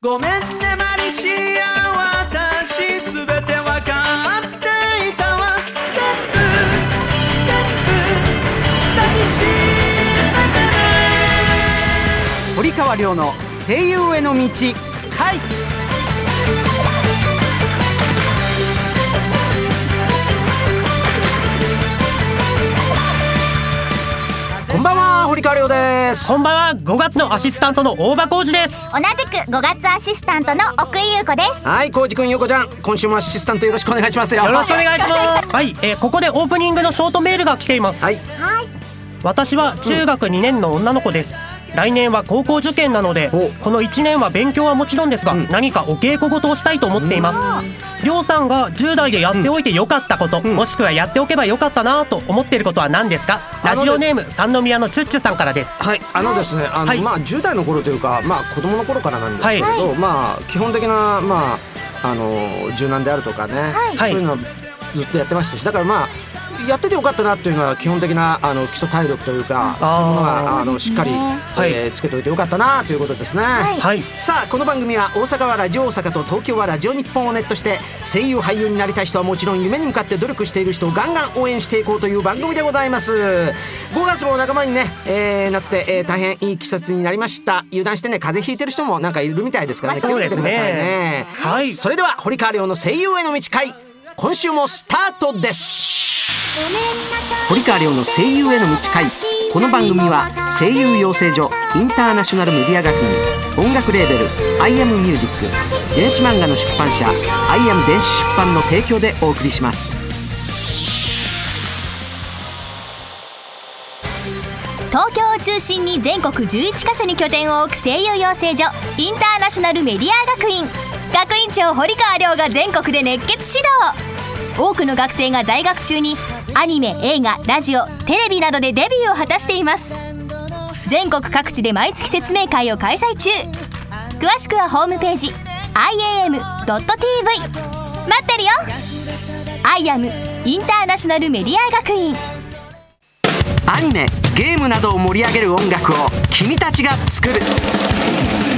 ごめんねマリシア私すべてわかっていたわ。全部全部抱きしめてね堀川亮の声優への道回こんばんは。堀川亮です。こんばんは。5月のアシスタントの大場浩二です。同じく5月アシスタントの奥井優子です。はい浩二くんよこちゃん。今週もアシスタントよろしくお願いしますよ。よろしくお願いします。はい、えー、ここでオープニングのショートメールが来ています。はい。はい。私は中学2年の女の子です、来年は高校受験なのでお。この1年は勉強はもちろんですが、うん。何かお稽古事をしたいと思っています。りょうさんが10代でやっておいてよかったこと、ん。もしくはやっておけばよかったなと思っていることは何ですか？あのラジオネーム三宮のチュッチュさんからです。はい、あのですね、あの、はいまあ10代の頃というか、まあ子供の頃からなんですけど、まあ基本的なまああの柔軟であるとかね、はい。そういうのはずっとやってましたし、だからまあやっててよかったなっていうのは基本的なあの基礎体力というか、そういうものがあのしっかり、はいえーつけておいてよかったなということですね。はい。はい。さあこの番組は大阪はラジオ大阪と東京はラジオ日本をネットして声優俳優になりたい人はもちろん夢に向かって努力している人をガンガン応援していこうという番組でございます。5月も半ばにね、えーなって、えー大変いい季節になりました。油断してね風邪ひいてる人もなんかいるみたいですからね。気をつけてくださいね。はい。それでは堀川亮の声優への道会今週もスタートです。堀川亮の声優への道会。この番組は声優養成所インターナショナルメディア学院音楽レーベル「アイアムミュージック電子漫画の出版社「アイアム電子出版」の提供でお送りします。東京を中心に全国11カ所に拠点を置く声優養成所インターナショナルメディア学院学院長堀川亮が全国で熱血指導。多くの学生が在学中にアニメ映画ラジオテレビなどでデビューを果たしています。全国各地で毎月説明会を開催中。詳しくはホームページ iam.tv 待ってるよ。IAM インターナショナルメディア学院。アニメゲームなどを盛り上げる音楽を君たちが作る「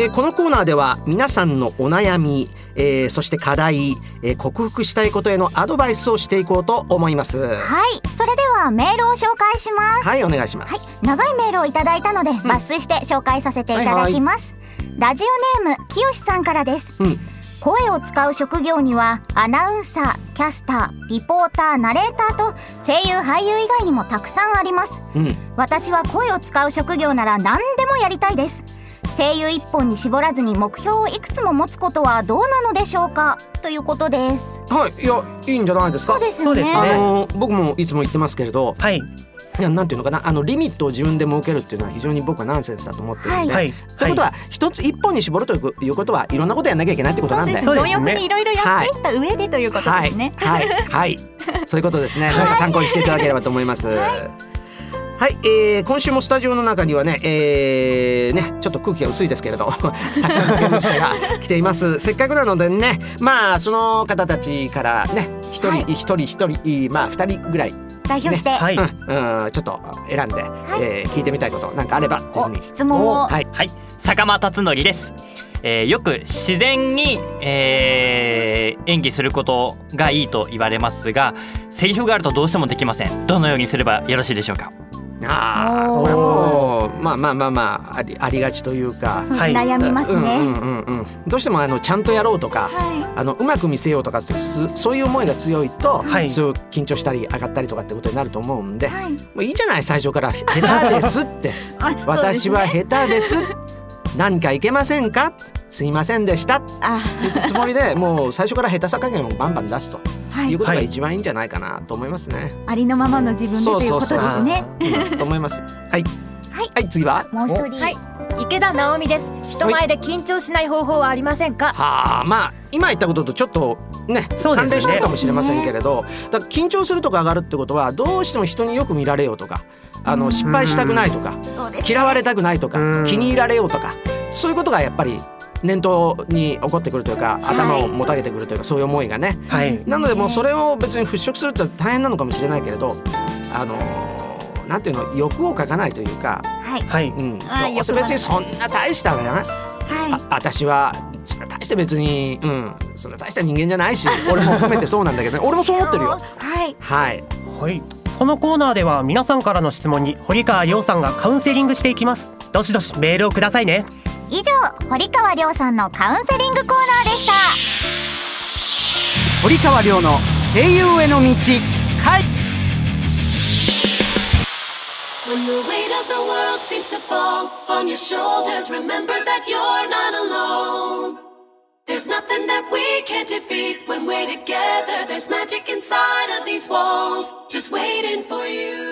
えーこのコーナーでは皆さんのお悩み、えーそして課題、えー克服したいことへのアドバイスをしていこうと思います。ははい。それではメールを紹介します。いお願いします、長いメールをいただいたので抜粋して紹介させていただきます、ラジオネームきよしさんからです、うん。声を使う職業にはアナウンサーキャスターリポーターナレーターと声優俳優以外にもたくさんあります。うん。私は声を使う職業なら何でもやりたいです声優一本に絞らずに目標をいくつも持つことはどうなのでしょうか？ということです。はいいやいいんじゃないですか？そうですよね。あのー僕もいつも言ってますけれどはい。いやなんていうのかなあのリミットを自分で設けるっていうのは非常に僕はナンセンスだと思ってるんで、はい。ということは一つ一本に絞るといういうことはいろんなことやんなきゃいけないってことなんでそうですね。貪欲にいろいろやっていった上でということはいですね、はい。はい。そういうことですね。なんか参考にしていただければと思います。はい、えー今週もスタジオの中にはね、えーね、ちょっと空気が薄いですけれど、たくさんの者が 来ています。せっかくなのでね、まあその方たちからね、一人はい。一人一人、まあ二人ぐらい、代表して、はい、うん、うんちょっと選んで、えー聞いてみたいことなんかあれば。質問を。はい、はい、坂間達則です。えーよく自然に、えー演技することがいいと言われますがセリフがあるとどうしてもできません。どのようにすればよろしいでしょうか？ああ、これもまあまあまあまあありありがちというか。はい悩みますね、うんうんうんうん、どうしてもあのちゃんとやろうとか、はあのうまく見せようとかそういう思いが強いと、はい。そう緊張したり上がったりとかってことになると思うんで、はい。もういいじゃない最初から「下手です」って。あ「私は下手です」何かいけませんか？すいませんでした。ってあいうつもりで もう最初から下手さ加減をバンバン出すと。はい。いうことがはい。一番いいんじゃないかなと思いますね。ありのままの自分でということですね。うん。と思います。はい。はい。次は？もう一人。はい。池田直美です。人前で緊張しない方法はありませんか？はあまあ今言ったこととちょっとね関連してるかもしれませんけれど、だから緊張するとか上がるってことはどうしても人によく見られようとかあの失敗したくないとか嫌われたくないとかうん。気に入られようとかそういうことがやっぱり念頭に起こってくるというか頭をもたげてくるというかそういう思いがね。はい。なのでもうそれを別に払拭するって大変なのかもしれないけれどあのーなんていうの欲をかかないというか、はい。はい。うん、あーどうせ別にそんな大したねはあ私はそんな大して別に、うん、そんな大した人間じゃないし俺も含めてそうなんだけどね。俺もそう思ってるよ。はい。はい。はい。このコーナーでは皆さんからの質問に堀川亮さんがカウンセリングしていきます。どしどしメールをくださいね以上堀川亮さんのカウンセリングコーナーでした堀川亮の声優への道回 When the weight of the world seems to fall on your shoulders, remember that you're not alone. There's nothing that we can't defeat when we're together. There's magic inside of these walls, just waiting for you.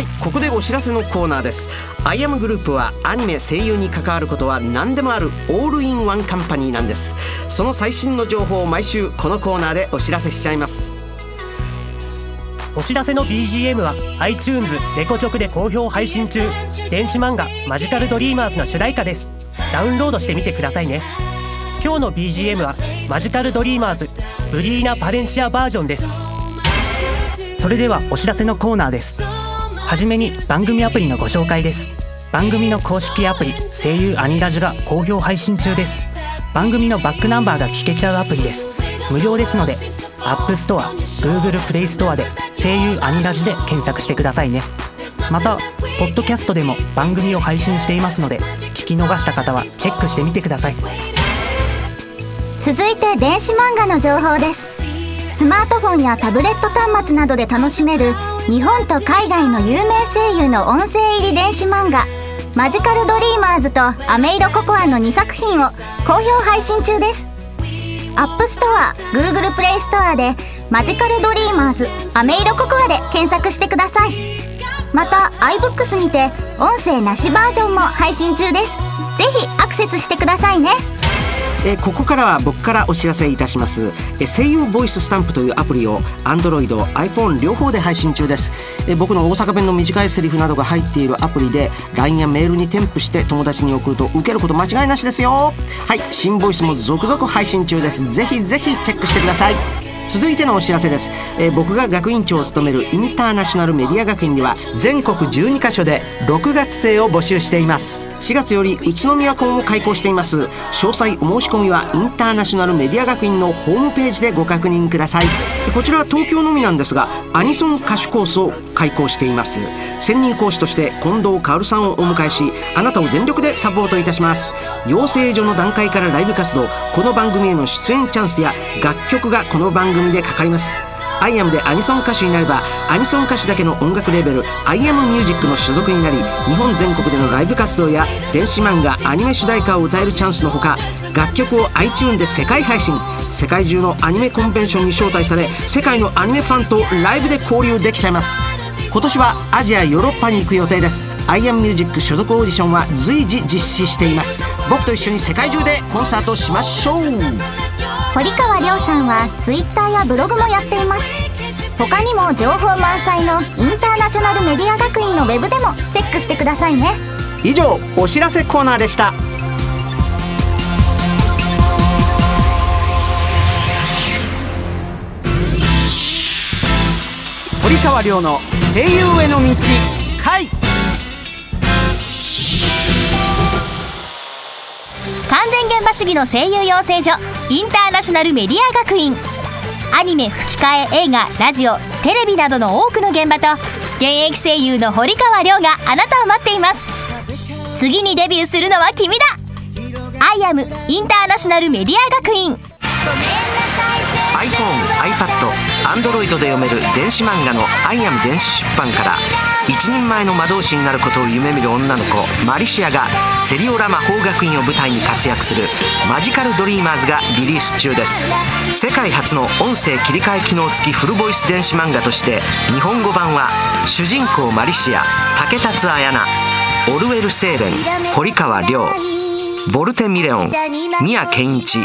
はいここでお知らせのコーナーです。アイアムグループはアニメ声優に関わることは何でもあるオールインワンカンパニーなんです。その最新の情報を毎週このコーナーでお知らせしちゃいます。お知らせの BGM は iTunes レコチョクで好評配信中。電子漫画マジカルドリーマーズの主題歌です。ダウンロードしてみてくださいね。今日の BGM はマジカルドリーマーズブリーナ・パレンシアバージョンです。それではお知らせのコーナーですはじめに番組アプリのご紹介です。番組の公式アプリ声優アニラジが好評配信中です。番組のバックナンバーが聞けちゃうアプリです。無料ですので App Store、Google Play Store で声優アニラジで検索してくださいね。またポッドキャストでも番組を配信していますので聞き逃した方はチェックしてみてください。続いて電子漫画の情報です。スマートフォンやタブレット端末などで楽しめる日本と海外の有名声優の音声入り電子漫画「マジカルドリーマーズ」と「アメイロココア」の2作品を好評配信中です。アップストア Google プレイストアで「マジカルドリーマーズアメイロココア」で検索してください。また iBooks にて音声なしバージョンも配信中です。ぜひアクセスしてくださいね。えここからは僕からお知らせいたします、え声優ボイススタンプというアプリを Android、iPhone 両方で配信中です、え僕の大阪弁の短いセリフなどが入っているアプリで LINE やメールに添付して友達に送ると受けること間違いなしですよ。はい新ボイスも続々配信中です。ぜひぜひチェックしてください。続いてのお知らせです、えー僕が学院長を務めるインターナショナルメディア学院では全国12カ所で6月生を募集しています。4月より宇都宮校を開校しています。詳詳細お申し込みはインターナショナルメディア学院のホームページでご確認ください。こちらは東京のみなんですがアニソン歌手コースを開講しています。専任講師として近藤薫さんをお迎えしあなたを全力でサポートいたします。養成所の段階からライブ活動この番組への出演チャンスや楽曲がこの番組でかかります。アイアムでアニソン歌手になればアニソン歌手だけの音楽レーベルアイアムミュージックの所属になり日本全国でのライブ活動や電子漫画アニメ主題歌を歌えるチャンスのほか楽曲を iTune で世界配信世界中のアニメコンベンションに招待され世界のアニメファンとライブで交流できちゃいます。今年はアジアヨーロッパに行く予定です。アイアムミュージック所属オーディションは随時実施しています。僕と一緒に世界中でコンサートしましょう。堀川亮さんはツイッターやブログもやっています。他にも情報満載のインターナショナルメディア学院のウェブでもチェックしてくださいね。以上お知らせコーナーでした。堀川亮の声優への道回完全現場主義の声優養成所インターナショナルメディア学院。アニメ吹き替え映画ラジオテレビなどの多くの現場と現役声優の堀川亮があなたを待っています。次にデビューするのは君だ。アイアムインターナショナルメディア学院。iPhone、iPad、Android で読める電子漫画の「アイアム電子出版」から一人前の魔導士になることを夢見る女の子マリシアがセリオラ魔法学院を舞台に活躍するマジカルドリーマーズがリリース中です。世界初の音声切り替え機能付きフルボイス電子漫画として日本語版は主人公マリシア竹達彩菜オルウェル・セーレン堀川亮ボルテ・ミレオン宮健一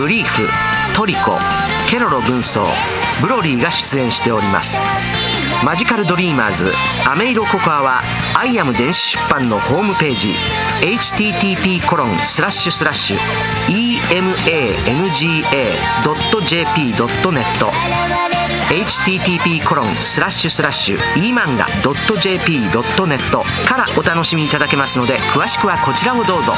ブリーフトリコケロロ軍曹ブロリーが出演しております。マジカルドリーマーズアメイロココアはアイアム電子出版のホームページ http コロンスラッシュスラッシュ emanga.jp.net http コロンスラッシュスラッシュ emanga.jp.net からお楽しみいただけますので詳しくはこちらをどうぞ。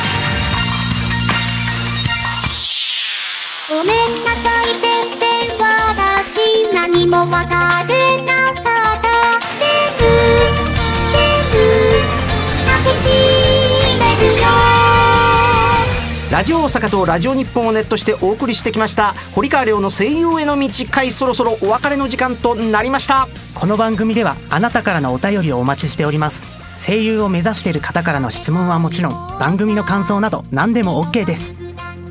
ごめんなさい先生私何もわからなかった全部全部抱きしめるよラジオ大阪とラジオ日本をネットしてお送りしてきました。堀川亮の声優への道回そろそろお別れの時間となりました。この番組ではあなたからのお便りをお待ちしております。声優を目指している方からの質問はもちろん番組の感想など何でも OK です。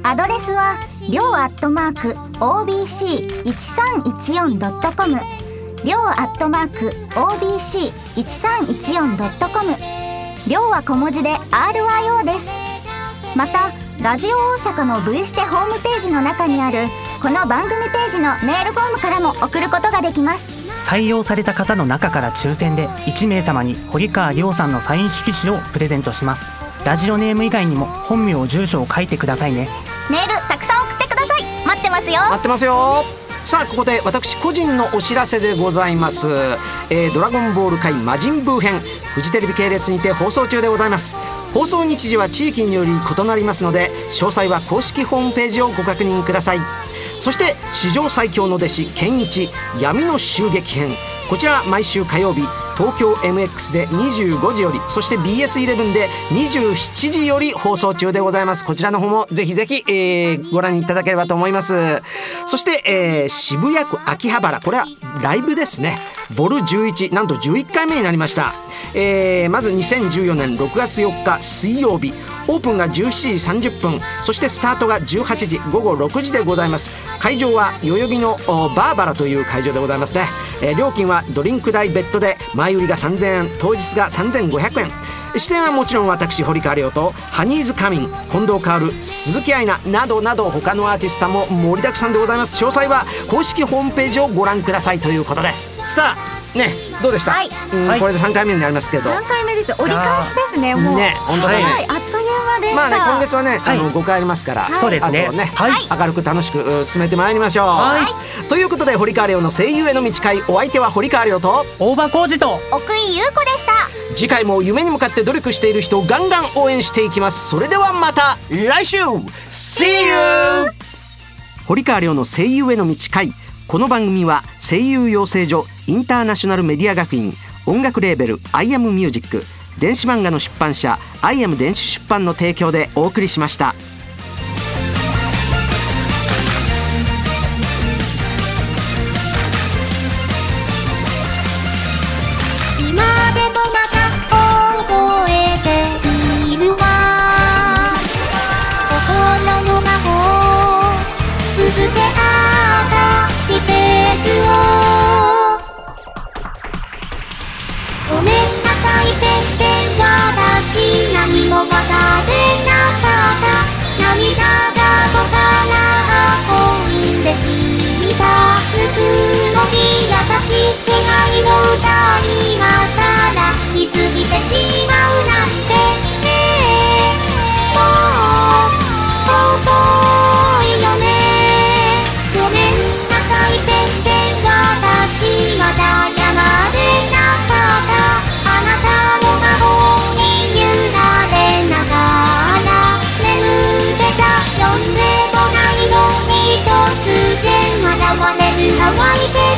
アドレスはりょうアットマーク OBC1314.com りょうアットマーク OBC1314.com りょうは小文字で RYO です。またラジオ大阪の V ステホームページの中にあるこの番組ページのメールフォームからも送ることができます。採用された方の中から抽選で1名様に堀川亮さんのサイン色紙をプレゼントします。ラジオネーム以外にも本名住所を書いてくださいね。メールますよ。待ってますよ。さあここで私個人のお知らせでございます、えードラゴンボール界魔人ブー編フジテレビ系列にて放送中でございます。放送日時は地域により異なりますので詳細は公式ホームページをご確認ください。そして史上最強の弟子ケンイチ闇の襲撃編。こちら毎週火曜日東京 MX で25時よりそして BS11 で27時より放送中でございます。こちらの方もぜひぜひ、えーご覧いただければと思います。そして、えー渋谷区秋葉原。これはライブですね。ボル11なんと11回目になりました、えーまず2014年6月4日水曜日。オープンが17時30分。そしてスタートが18時午後6時でございます。会場は代々木のバーバラという会場でございますね、えー料金はドリンク代別途で前売りが3000円当日が3500円。出演はもちろん私堀川亮とハニーズカミン近藤薫鈴木愛菜などなど他のアーティストも盛りだくさんでございます。詳細は公式ホームページをご覧くださいということです。さあねどうでした、はい。うんはい。これで3回目になりますけど。3回目です。折り返しですねもう。ね本当だね。はい。あっという間でした。まあね今月はね、あのはい5回ありますから、そうですね。あとね、はい。明るく楽しくう進めてまいりましょう。はい。ということで堀川亮の声優への道会お相手は堀川亮と大場孝司と。奥井ゆうこでした。次回も夢に向かって努力している人をガンガン応援していきます。それではまた来週！See you! 堀川亮の声優への道会この番組は声優養成所インターナショナルメディア学院音楽レーベル「アイアムミュージック電子漫画の出版社「アイアム電子出版」の提供でお送りしました。乾いて